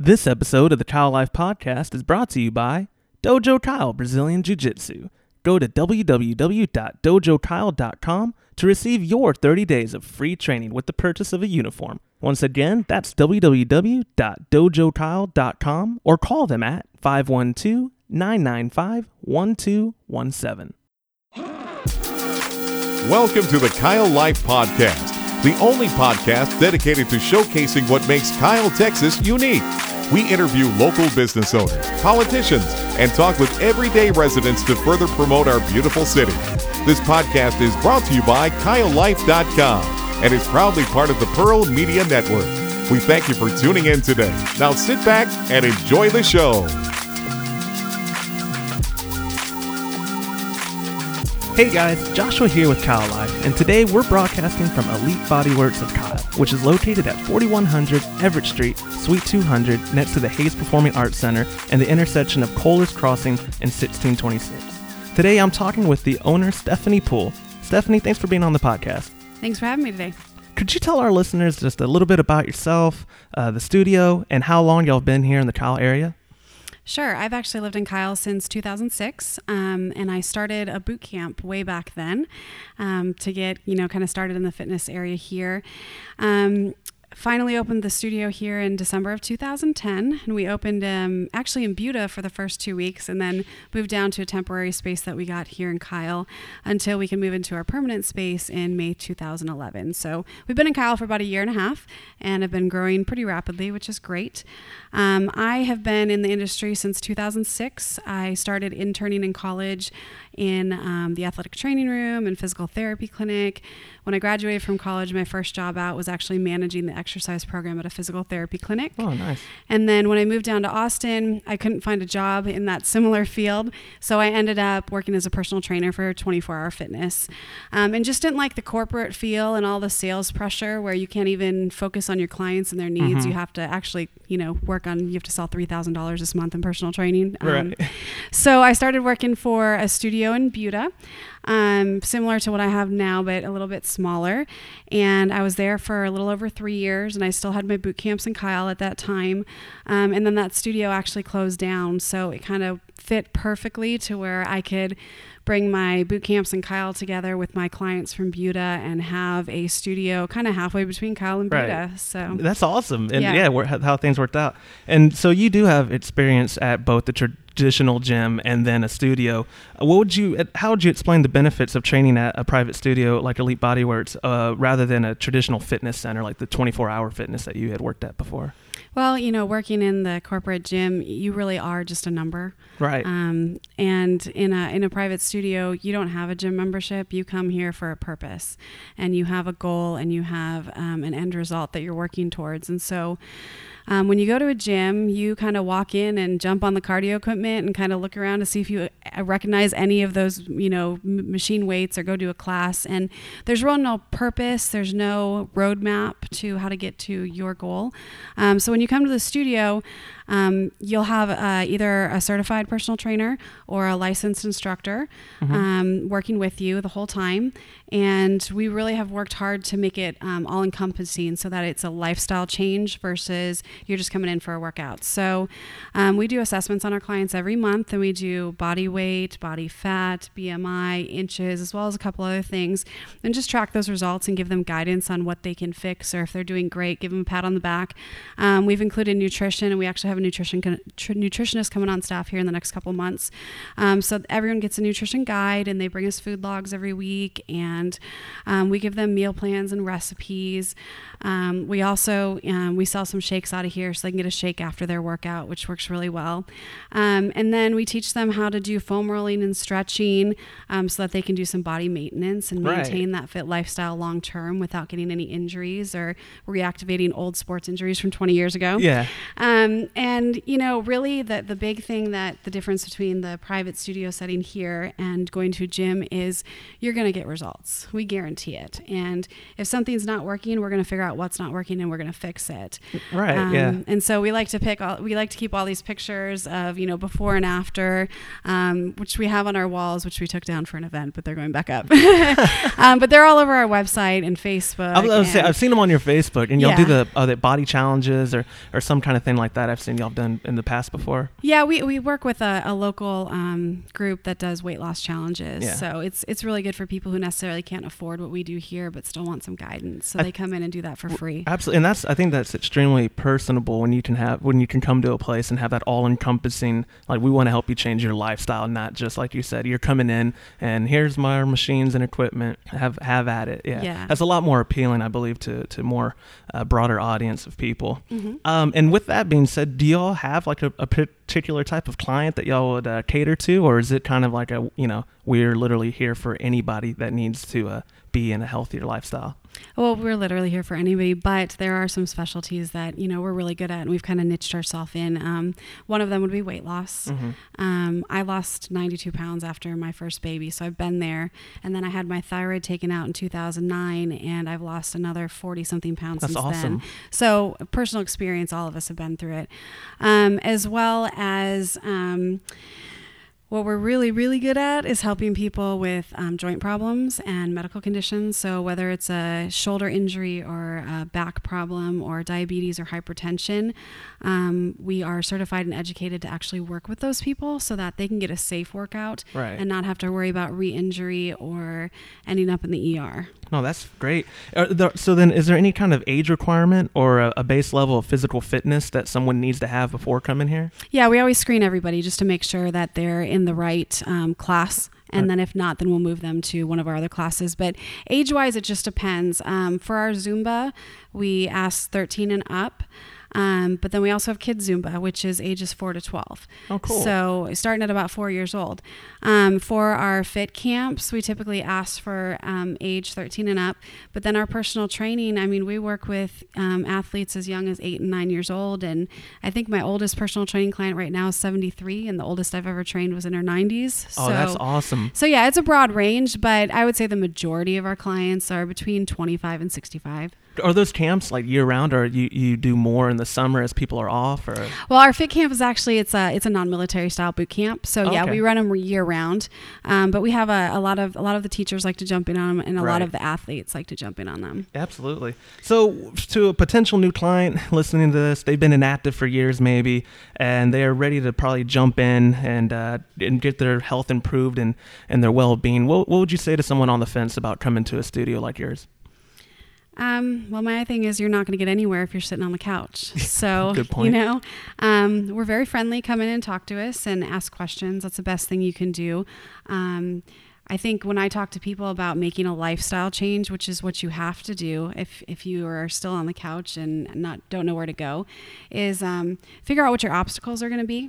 This episode of the Kyle Life Podcast is brought to you by Dojo Kyle Brazilian Jiu Jitsu. Go to www.dojokyle.com to receive your 30 days of free training with the purchase of a uniform. Once again, that's www.dojokyle.com or call them at 512 995 1217. Welcome to the Kyle Life Podcast, the only podcast dedicated to showcasing what makes Kyle, Texas unique. We interview local business owners, politicians, and talk with everyday residents to further promote our beautiful city. This podcast is brought to you by KyleLife.com and is proudly part of the Pearl Media Network. We thank you for tuning in today. Now sit back and enjoy the show. Hey guys, Joshua here with Kyle Life, and today we're broadcasting from Elite Body Works of Kyle, which is located at 4100 Everett Street, Suite 200, next to the Hays Performing Arts Center and the intersection of Kohler's Crossing and 1626. Today I'm talking with the owner, Stephanie Pool. Stephanie, thanks for being on the podcast. Thanks for having me today. Could you tell our listeners just a little bit about yourself, uh, the studio, and how long y'all have been here in the Kyle area? Sure. I've actually lived in Kyle since 2006, um, and I started a boot camp way back then um, to get, you know, kind of started in the fitness area here. Um, finally opened the studio here in December of 2010, and we opened um, actually in Buda for the first two weeks, and then moved down to a temporary space that we got here in Kyle until we can move into our permanent space in May 2011. So we've been in Kyle for about a year and a half, and have been growing pretty rapidly, which is great. Um, I have been in the industry since 2006. I started interning in college in um, the athletic training room and physical therapy clinic. When I graduated from college, my first job out was actually managing the exercise program at a physical therapy clinic. Oh, nice. And then when I moved down to Austin, I couldn't find a job in that similar field. So I ended up working as a personal trainer for 24 hour fitness um, and just didn't like the corporate feel and all the sales pressure where you can't even focus on your clients and their needs. Mhm. You have to actually, you know, work on, you have to sell $3,000 this month in personal training. Um, Right. so I started working for a studio in Buda, um, similar to what I have now, but a little bit smaller. And I was there for a little over three years, and I still had my boot camps in Kyle at that time. Um, and then that studio actually closed down, so it kind of fit perfectly to where I could bring my boot camps in Kyle together with my clients from Buda and have a studio kind of halfway between Kyle and Right. Buda. So That's awesome, and yeah, Yeah. how things worked out. And so you do have experience at both the traditional gym and then a studio. Uh, What would you? uh, How would you explain the benefits of training at a private studio like Elite Bodyworks, uh, rather than a traditional fitness center like the 24-hour fitness that you had worked at before? Well, you know, working in the corporate gym, you really are just a number. Right. Um, and in a in a private studio, you don't have a gym membership. You come here for a purpose, and you have a goal, and you have um, an end result that you're working towards. And so, um, when you go to a gym, you kind of walk in and jump on the cardio equipment and kind of look around to see if you uh, recognize any of those, you know, m- machine weights or go to a class. And there's real no purpose. There's no roadmap to how to get to your goal. Um, so when you come to the studio, um, you'll have uh, either a certified personal trainer or a licensed instructor um, working with you the whole time. And we really have worked hard to make it um, all encompassing so that it's a lifestyle change versus you're just coming in for a workout. So um, we do assessments on our clients every month and we do body weight, body fat, BMI, inches, as well as a couple other things, and just track those results and give them guidance on what they can fix or if they're doing great, give them a pat on the back. We've included nutrition and we actually have a nutrition tr- nutritionist coming on staff here in the next couple months. Um, so everyone gets a nutrition guide and they bring us food logs every week and um, we give them meal plans and recipes. Um, we also um, we sell some shakes out of here so they can get a shake after their workout, which works really well. Um, and then we teach them how to do foam rolling and stretching um, so that they can do some body maintenance and Right. maintain that fit lifestyle long term without getting any injuries or reactivating old sports injuries from 20 years ago. Yeah. Um, and you know, really, the the big thing that the difference between the private studio setting here and going to a gym is you're going to get results. We guarantee it. And if something's not working, we're going to figure out what's not working and we're going to fix it. Right. Um, Yeah. And so we like to pick all, we like to keep all these pictures of, you know, before and after, um, which we have on our walls, which we took down for an event, but they're going back up. um, but they're all over our website and Facebook. I was, I was say, and- I've seen them on your Facebook, and y'all do the uh, the body challenges or, or some kind of thing like that. I've seen y'all done in the past before. Yeah, we, we work with a, a local um, group that does weight loss challenges. Yeah. So it's it's really good for people who necessarily can't afford what we do here, but still want some guidance. So I- they come in and do that for free. Absolutely, and that's I think that's extremely personable when you can have when you can come to a place and have that all encompassing. Like we want to help you change your lifestyle, not just like you said. You're coming in and here's my machines and equipment. Have have at it. Yeah, Yeah. that's a lot more appealing, I believe, to to more uh, broader audience of people. Mhm. Um, and with that being said, do y'all have like a, a particular type of client that y'all would uh, cater to, or is it kind of like a you know we're literally here for anybody that needs to uh, be in a healthier lifestyle? Well, we're literally here for anybody, but there are some specialties that you know we're really good at, and we've kind of niched ourselves in. Um, one of them would be weight loss. Mhm. Um, I lost 92 pounds after my first baby, so I've been there. And then I had my thyroid taken out in 2009, and I've lost another 40 something pounds That's since awesome. then. So, personal experience, all of us have been through it, um, as well as. What we're really, really good at is helping people with um, joint problems and medical conditions. So, whether it's a shoulder injury or a back problem or diabetes or hypertension, um, we are certified and educated to actually work with those people so that they can get a safe workout Right. and not have to worry about re injury or ending up in the ER. No, that's great. There, so then, is there any kind of age requirement or a, a base level of physical fitness that someone needs to have before coming here? Yeah, we always screen everybody just to make sure that they're in the right um, class. And Right. then if not, then we'll move them to one of our other classes. But age wise, it just depends. Um, for our Zumba, we ask 13 and up. Um, but then we also have Kids Zumba, which is ages 4 to 12. Oh, cool. So starting at about four years old. Um, for our fit camps, we typically ask for um, age 13 and up. But then our personal training, I mean, we work with um, athletes as young as eight and nine years old. And I think my oldest personal training client right now is 73, and the oldest I've ever trained was in her 90s. Oh, so, that's awesome. So yeah, it's a broad range, but I would say the majority of our clients are between 25 and 65. Are those camps like year round, or you, you do more in the summer as people are off, or Well, our fit camp is actually it's a it's a non-military style boot camp. So yeah, Okay. we run them year round. Um, but we have a, a lot of a lot of the teachers like to jump in on them, and a Right. lot of the athletes like to jump in on them. Absolutely. So, to a potential new client listening to this, they've been inactive for years, maybe, and they are ready to probably jump in and uh, and get their health improved and, and their well being. What, what would you say to someone on the fence about coming to a studio like yours? Um, well, my thing is you're not going to get anywhere if you're sitting on the couch. So, you know, um, we're very friendly. Come in and talk to us and ask questions. That's the best thing you can do. Um, I think when I talk to people about making a lifestyle change, which is what you have to do if, if you are still on the couch and not don't know where to go, is um, figure out what your obstacles are going to be.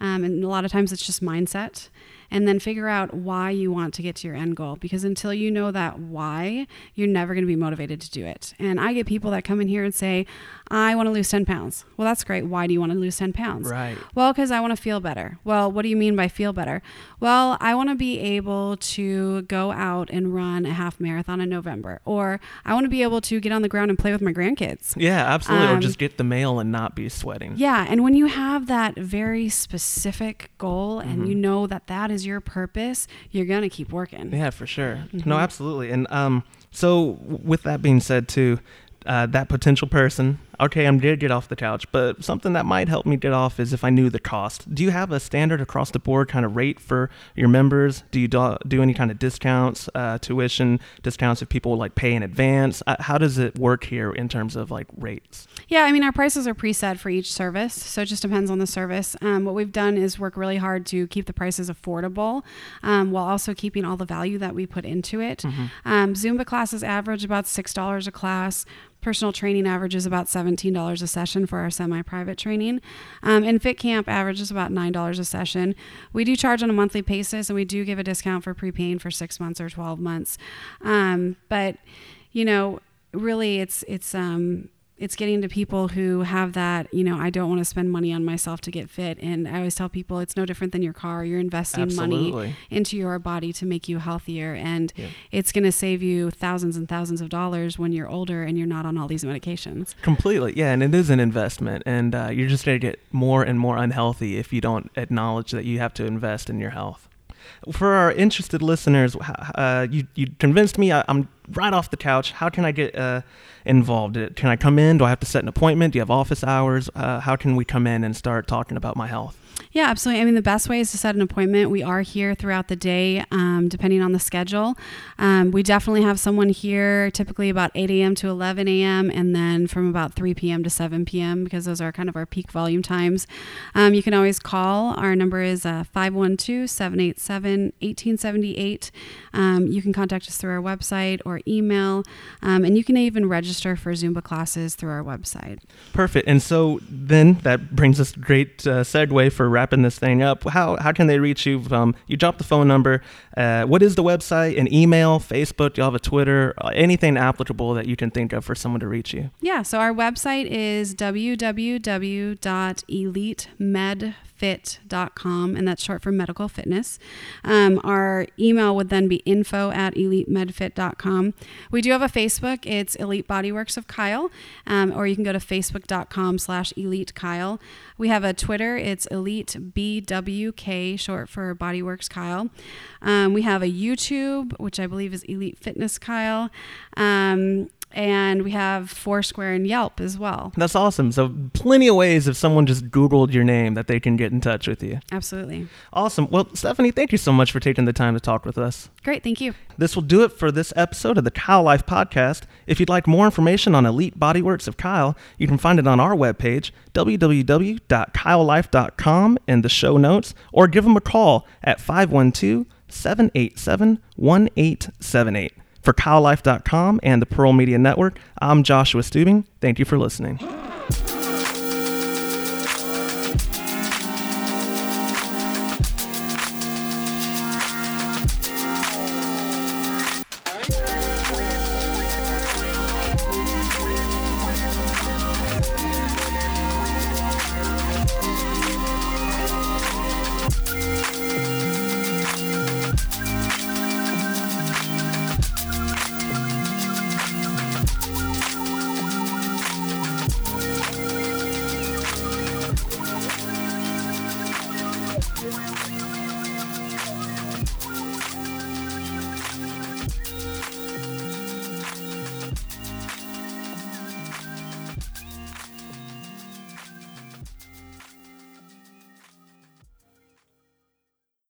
Um, and a lot of times it's just mindset. And then figure out why you want to get to your end goal. Because until you know that why, you're never going to be motivated to do it. And I get people that come in here and say, I want to lose 10 pounds. Well, that's great. Why do you want to lose 10 pounds? Right. Well, because I want to feel better. Well, what do you mean by feel better? Well, I want to be able to go out and run a half marathon in November, or I want to be able to get on the ground and play with my grandkids. Yeah, absolutely. or Um, just get the mail and not be sweating. Yeah, and when you have that very specific goal and Mm-hmm. you know that that is your purpose, you're going to keep working. Yeah, for sure. Mm-hmm. No, absolutely. And um, so with that being said, too, uh, that potential person, okay, I'm did get off the couch, but something that might help me get off is if I knew the cost. Do you have a standard across the board kind of rate for your members? Do you do, do any kind of discounts, uh, tuition discounts if people like pay in advance? Uh, how does it work here in terms of like rates? Yeah, I mean, our prices are preset for each service, so it just depends on the service. Um, what we've done is work really hard to keep the prices affordable um, while also keeping all the value that we put into it. Um, Zumba classes average about $6 a class. Personal training averages about $17 a session for our semi private training. Um, and Fit Camp averages about $9 a session. We do charge on a monthly basis and we do give a discount for prepaying for six months or 12 months. Um, but, you know, really it's, it's, um, it's getting to people who have that, you know, I don't want to spend money on myself to get fit. And I always tell people it's no different than your car. You're investing Absolutely. money into your body to make you healthier. And Yeah. it's going to save you thousands and thousands of dollars when you're older and you're not on all these medications. Completely, yeah, and it is an investment, and uh, you're just going to get more and more unhealthy if you don't acknowledge that you have to invest in your health. For our interested listeners, uh, you you convinced me. I, I'm right off the couch. How can I get uh, involved? Uh, Can I come in? Do I have to set an appointment? Do you have office hours? Uh, how can we come in and start talking about my health? Yeah, absolutely. I mean, the best way is to set an appointment. We are here throughout the day, um, depending on the schedule. Um, we definitely have someone here typically about 8 a.m. to 11 a.m., and then from about 3 p.m. to 7 p.m., because those are kind of our peak volume times. Um, you can always call. Our number is uh, 512 787 1878. Um, You can contact us through our website or email, um, and you can even register for Zumba classes through our website. Perfect. And so then that brings us great uh, segue for wrapping this thing up. How how can they reach you? Um, you dropped the phone number. Uh, what is the website? An email, Facebook? Do you have a Twitter? Uh, anything applicable that you can think of for someone to reach you? Yeah, so our website is www.elitemedfit.com, and that's short for medical fitness. Um, our email would then be info at elitemedfit.com. We do have a Facebook, it's Elite Bodyworks of Kyle, um, or you can go to facebook.com slash elite Kyle. We have a Twitter, it's Elite BWK, short for Bodyworks Kyle. Um, we have a YouTube, which I believe is Elite Fitness Kyle. Um, and we have Foursquare and Yelp as well. That's awesome. So plenty of ways if someone just Googled your name that they can get in touch with you. Absolutely. Awesome. Well, Stephanie, thank you so much for taking the time to talk with us. Great. Thank you. This will do it for this episode of the Kyle Life Podcast. If you'd like more information on Elite Bodyworks of Kyle, you can find it on our webpage, www.kylelife.com, in the show notes, or give them a call at 512 787 1878. For KyleLife.com and the Pearl Media Network, I'm Joshua Stubing. Thank you for listening.